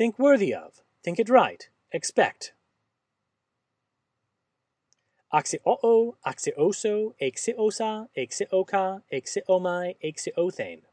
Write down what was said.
Think worthy of, think it right, expect. Axio'o, axioso, exiosa, exioka, exiomai, exiothane.